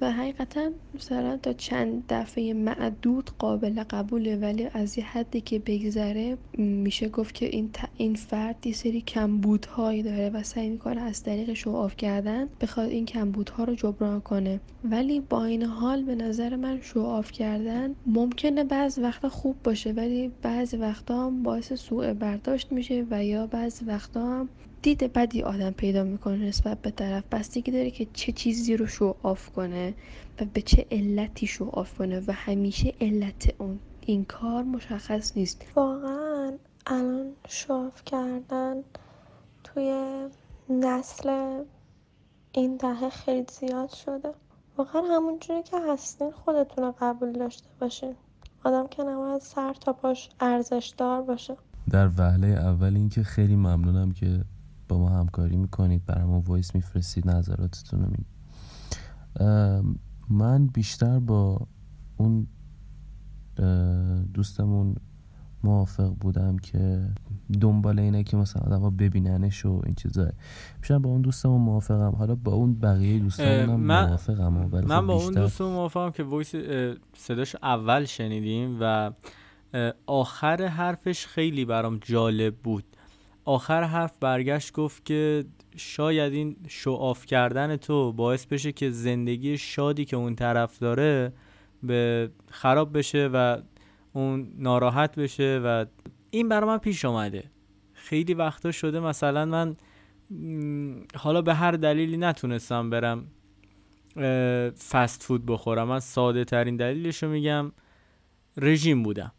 و حقیقتا مثلا تا چند دفعه معدود قابل قبوله ولی از یه حدی که بگذره میشه گفت که این, این فرد یه سری کمبودهایی داره و سعی می‌کنه از طریق show off کردن بخواد این کمبودها رو جبران کنه. ولی با این حال به نظر من show off کردن ممکنه بعض وقتا خوب باشه ولی بعض وقتا هم باعث سوء برداشت میشه و یا بعض وقتا هم دید بدی آدم پیدا می‌کنه نسبت به طرف. بستگی داره که چه چیزی رو show off کنه و به چه علتی show off کنه و همیشه علت اون. این کار مشخص نیست. واقعا الان show off کردن توی نسل این دهه خیلی زیاد شده. واقعا همون جوری که هستین خودتون رو قبول داشته باشین. آدم که نباید سر تا پاش ارزش دار باشه. در وهله اول اینکه خیلی ممنونم که با ما همکاری می‌کنید برامون voice میفرستید نظراتتون رو من بیشتر با اون دوستمون موافق بودم که دنبال اینه که مثلا آدم ها ببیننش و این چیزا بیشتر با اون دوستمون موافقم. حالا با اون بقیه دوستمون من موافقم من خب با اون دوستمون موافقم که وایس صداش اول شنیدیم و آخر حرفش خیلی برام جالب بود. آخر حرف برگشت گفت که شاید این شعاف کردن تو باعث بشه که زندگی شادی که اون طرف داره به خراب بشه و اون ناراحت بشه و این برای من پیش آمده خیلی وقتا شده مثلا من حالا به هر دلیلی نتونستم برم فست فود بخورم. من ساده ترین دلیلش میگم رژیم بودم.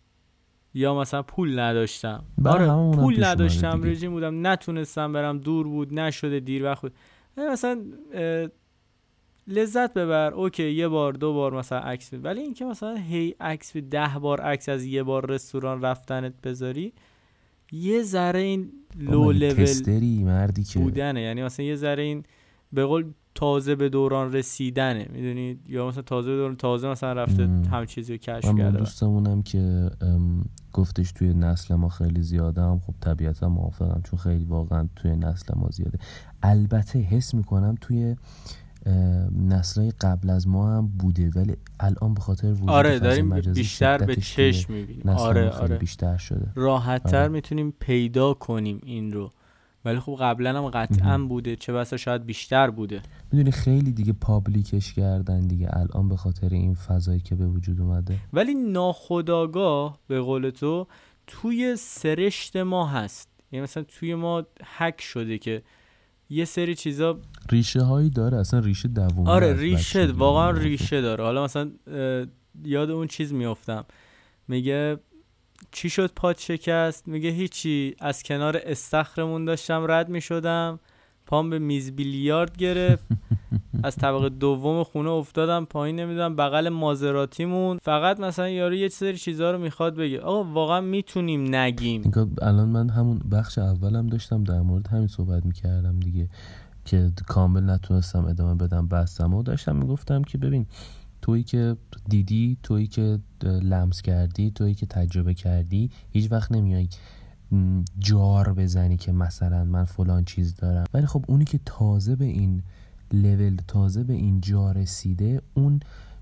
یا مثلا پول نداشتم. آره پول نداشتم رژیم بودم نتونستم برم دور بود نشده دیر وقت بود. مثلا لذت ببر اوکی یه بار دو بار مثلا عکس ولی اینکه مثلا هی عکس ده بار عکس از یه بار رستوران رفتنت بذاری یه ذره این لو لول مردی که. بودنه. یعنی مثلا یه ذره این به قول تازه به دوران رسیدنه. می‌دونید یا مثلا تازه به دوران تازه مثلا رفته. هم چیزی رو کشف کرده دوستمونم که گفتش توی نسل ما خیلی زیاده هم. خب طبیعتا موافقم چون خیلی واقعا توی نسل ما زیاده. البته حس می‌کنم توی نسلهای قبل از ما هم بوده. ولی الان به خاطر وجود آره داریم بیشتر به چشم می‌بینیم. آره آره. بیشتر شده. راحت تر آره. می‌تونیم پیدا کنیم این رو. ولی خب قبلا هم قطعا. بوده چه بسا شاید بیشتر بوده. می‌دونی خیلی دیگه پابلیکش کردن دیگه الان به خاطر این فضایی که به وجود اومده. ولی ناخداگاه به قول تو توی سرشت ما هست. یعنی مثلا توی ما حک شده که یه سری چیزا ریشه هایی داره اصلا ریشه دوومه آره ریشه واقعا موضوع. ریشه داره. حالا مثلا یاد اون چیز میافتم. میگه چی شد پاد شکست؟ میگه هیچی. از کنار استخرمون داشتم رد می‌شدم. پام به میز بیلیارد گرفت. از طبقه دوم خونه افتادم پایین نمی‌دونم بغل مازراتیمون. فقط مثلا یارو یه سری چیزها رو می‌خواد بگه. آقا واقعا می‌تونیم نگیم. الان من همون بخش اولم داشتم در مورد همین صحبت می‌کردم دیگه که کامل نتونستم ادامه بدم بحثم و داشتم می‌گفتم که ببین تویی که دیدی تویی که لمس کردی تویی که تجربه کردی هیچ وقت نمیای جار بزنی که مثلا من فلان چیز دارم. ولی خب اونی که تازه به این لول تازه به این جا رسیده اون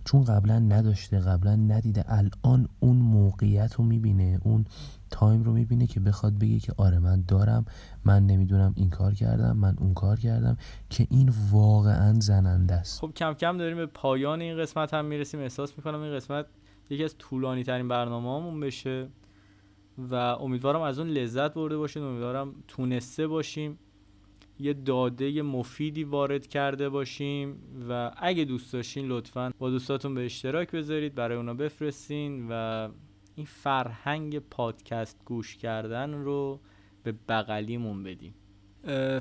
چون قبلا نداشته قبلا ندیده. الان اون موقعیت رو می‌بینه اون تایم رو می‌بینه که بخواد بگه که آره من دارم من نمی‌دونم این کار کردم من اون کار کردم که این واقعا زننده است. خب کم کم داریم به پایان این قسمت هم می‌رسیم. احساس می‌کنم این قسمت یکی از طولانی ترین برنامه بشه و امیدوارم از اون لذت برده باشین امیدوارم تونسته باشیم. یه داده مفیدی وارد کرده باشیم و اگه دوست داشتین لطفا با دوستاتون به اشتراک بذارید برای اونا بفرستین و این فرهنگ پادکست گوش کردن رو به بغلیمون بدیم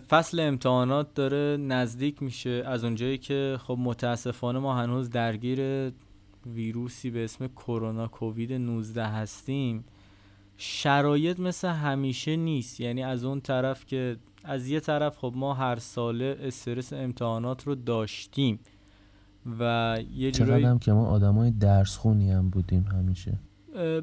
فصل امتحانات داره نزدیک میشه. از اونجایی که خب متاسفانه ما هنوز درگیر ویروسی به اسم کرونا کووید 19 هستیم. شرایط مثل همیشه نیست یعنی از اون طرف که از یه طرف خب ما هر ساله استرس امتحانات رو داشتیم و یه جورایی هم که ما آدمای درس خونی هم بودیم همیشه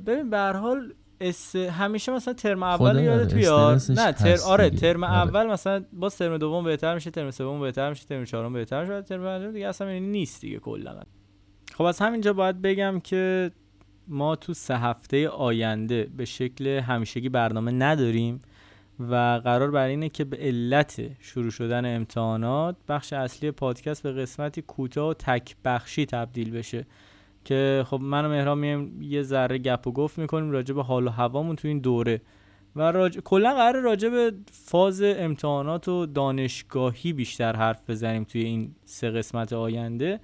ببین به هر حال اس... همیشه مثلا ترم اول یادت بیاد نه تر... آره. ترم آره. اول مثلا با ترم دوم بهتر میشه ترم سوم بهتر میشه ترم چهارم بهتر میشه ترم پنجم دیگه اصلا این نیست دیگه کلا خب از همینجا باید بگم که ما تو سه هفته آینده به شکل همیشگی برنامه نداریم و قرار بر اینه که به علت شروع شدن امتحانات بخش اصلی پادکست به قسمتی کوتاه و تک بخشی تبدیل بشه. که خب من و مهران میایم یه ذره گپ و گفت می‌کنیم راجع به حال و هوامون تو این دوره. و راج... کلا قرار راجع به فاز امتحانات و دانشگاهی بیشتر حرف بزنیم توی این سه قسمت آینده.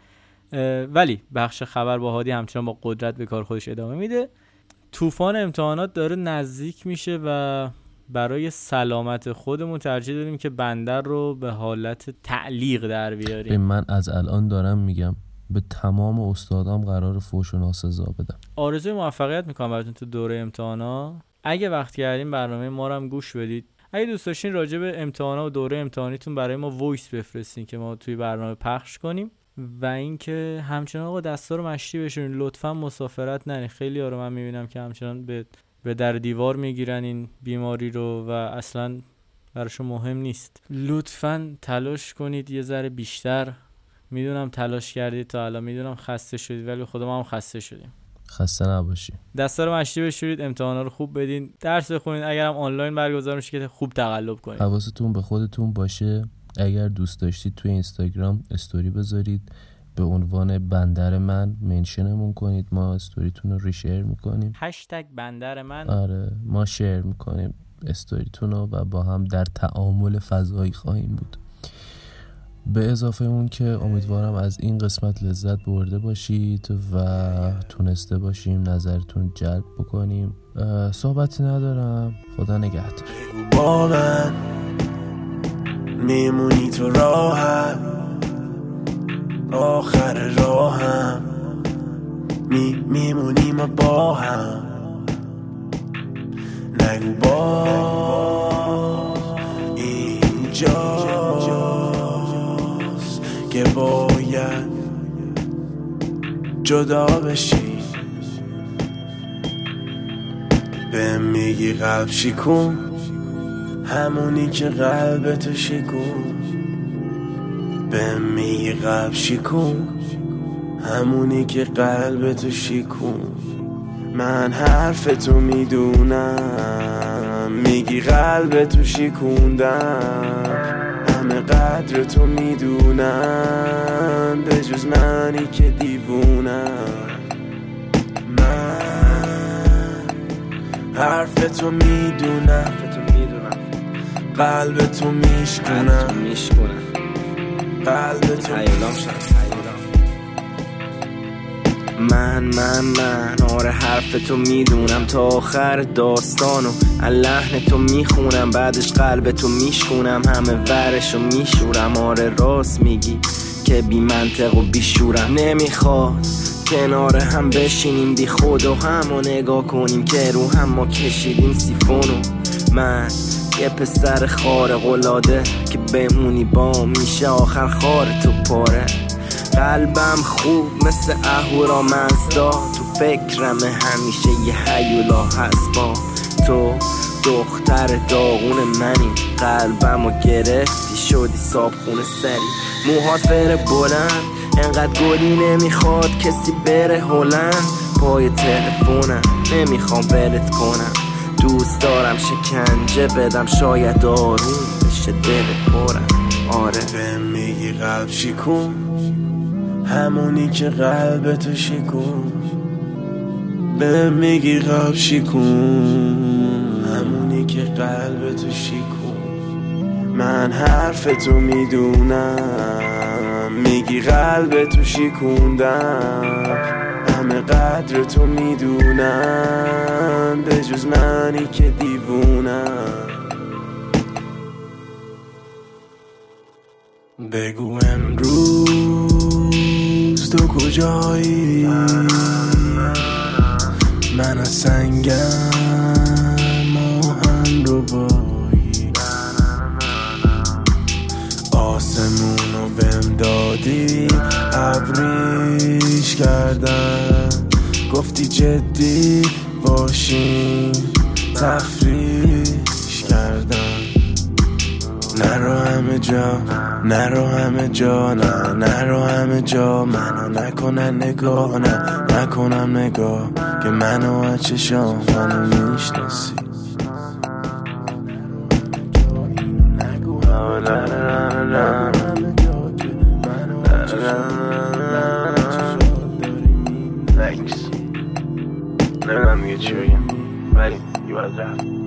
ولی بخش خبر با هادی همچنان با قدرت به کار خودش ادامه میده. طوفان امتحانات داره نزدیک میشه و برای سلامت خودمون ترجیح دادیم که بندر رو به حالت تعلیق در بیاریم. من از الان دارم میگم به تمام استادام قرار فوش و ناسزا بدم. آرزوی موفقیت می‌کنم براتون تو دوره امتحانا. اگه وقت کردین برنامه ما رو هم گوش بدید. اگه دوست داشتین راجع به امتحانا و دوره امتحانیتون برای ما وایس بفرستین که ما توی برنامه پخش کنیم. و اینکه همچنان آقا دستا رو مشتی بشونین. لطفا مسافرت نرین. خیلی رو من می‌بینم که همچنان به به در دیوار می‌گیرن این بیماری رو و اصلا براشون مهم نیست. لطفا تلاش کنید یه ذره بیشتر. می‌دونم تلاش کردید تا الان. می‌دونم خسته شدید ولی خود ما هم خسته شدیم. خسته نباشی. دستا رو مشتی بشورید امتحانا رو خوب بدین. درس بخونید. اگرم آنلاین برگزار میشه که خوب تقلب کنید. حواستون به خودتون باشه. اگر دوست داشتید توی اینستاگرام استوری بذارید به عنوان بندر من منشنمون کنید ما استوریتون رو ریشیر می‌کنیم. هشتگ بندر من. آره ما شیر می‌کنیم استوریتون رو و با هم در تعامل فضایی خواهیم بود. به اضافه اون که امیدوارم از این قسمت لذت برده باشید و تونسته باشیم نظرتون جلب بکنیم. اه، صحبتی ندارم. خدا نگهدار. میمونی تو راهم. آخر راهم. می میمونی ما با هم نگو با. اینجا که باید جدا بشی. به میگی قلب شکون همونی که قلب تو شیکون به میگی قلب شیکون همونی که قلب تو شیکون من حرف تو می‌دونم. میگی قلب تو شیکوندم همه قدر تو می‌دونم. به جز منی که دیوونم. من حرف تو می‌دونم. قلب تو میشکنم قلب تو من من من آره حرف تو می‌دونم. تا آخر داستانو لحن تو می‌خونم. بعدش قلب تو میشکونم. همه ورشو میشورم. آره راست میگی که بی منطق و بی شورم. نمی‌خواد کنار هم بشینیم. بی خود و هم و نگاه کنیم. که رو هم ما کشیدیم سیفونو. من یه پسر خار قلاده که بمونی با میشه آخر خار تو پاره. قلبم خوب مثل اهورا مزدا تو فکرم همیشه یه هیولا هست با تو. دختر داغون منی. قلبم و گرفتی شدی خونه سری. موهات فر بلند انقدر گلی نمی‌خواد کسی بره هلند. پای تلفونم نمی‌خوام ولت کنم. دوست دارم شکنجه بدم شاید آروم بشه دل پرم. آره. به میگی قلب شیکون همونی که قلب تو شکون به میگی قلب شکون همونی که قلب تو شکون من حرف تو می‌دونم میگی قلب تو شکوندم. همه قدر تو می‌دونم به جز منی که دیوونم. بگو امروز تو کجایی؟ من از سنگم ماهن رو بایی آسمونو بهم دادی ابریش کردم گفتی جدی باشیم تفریش کردم. نرو همه جا نرو همه جا نه نرو همه جا. منو نکنن نگاه نه نکنم نگاه که منو از چشام منو می‌شناسی. نمی‌دونم دیگه چی بگم ولی یه باید رفت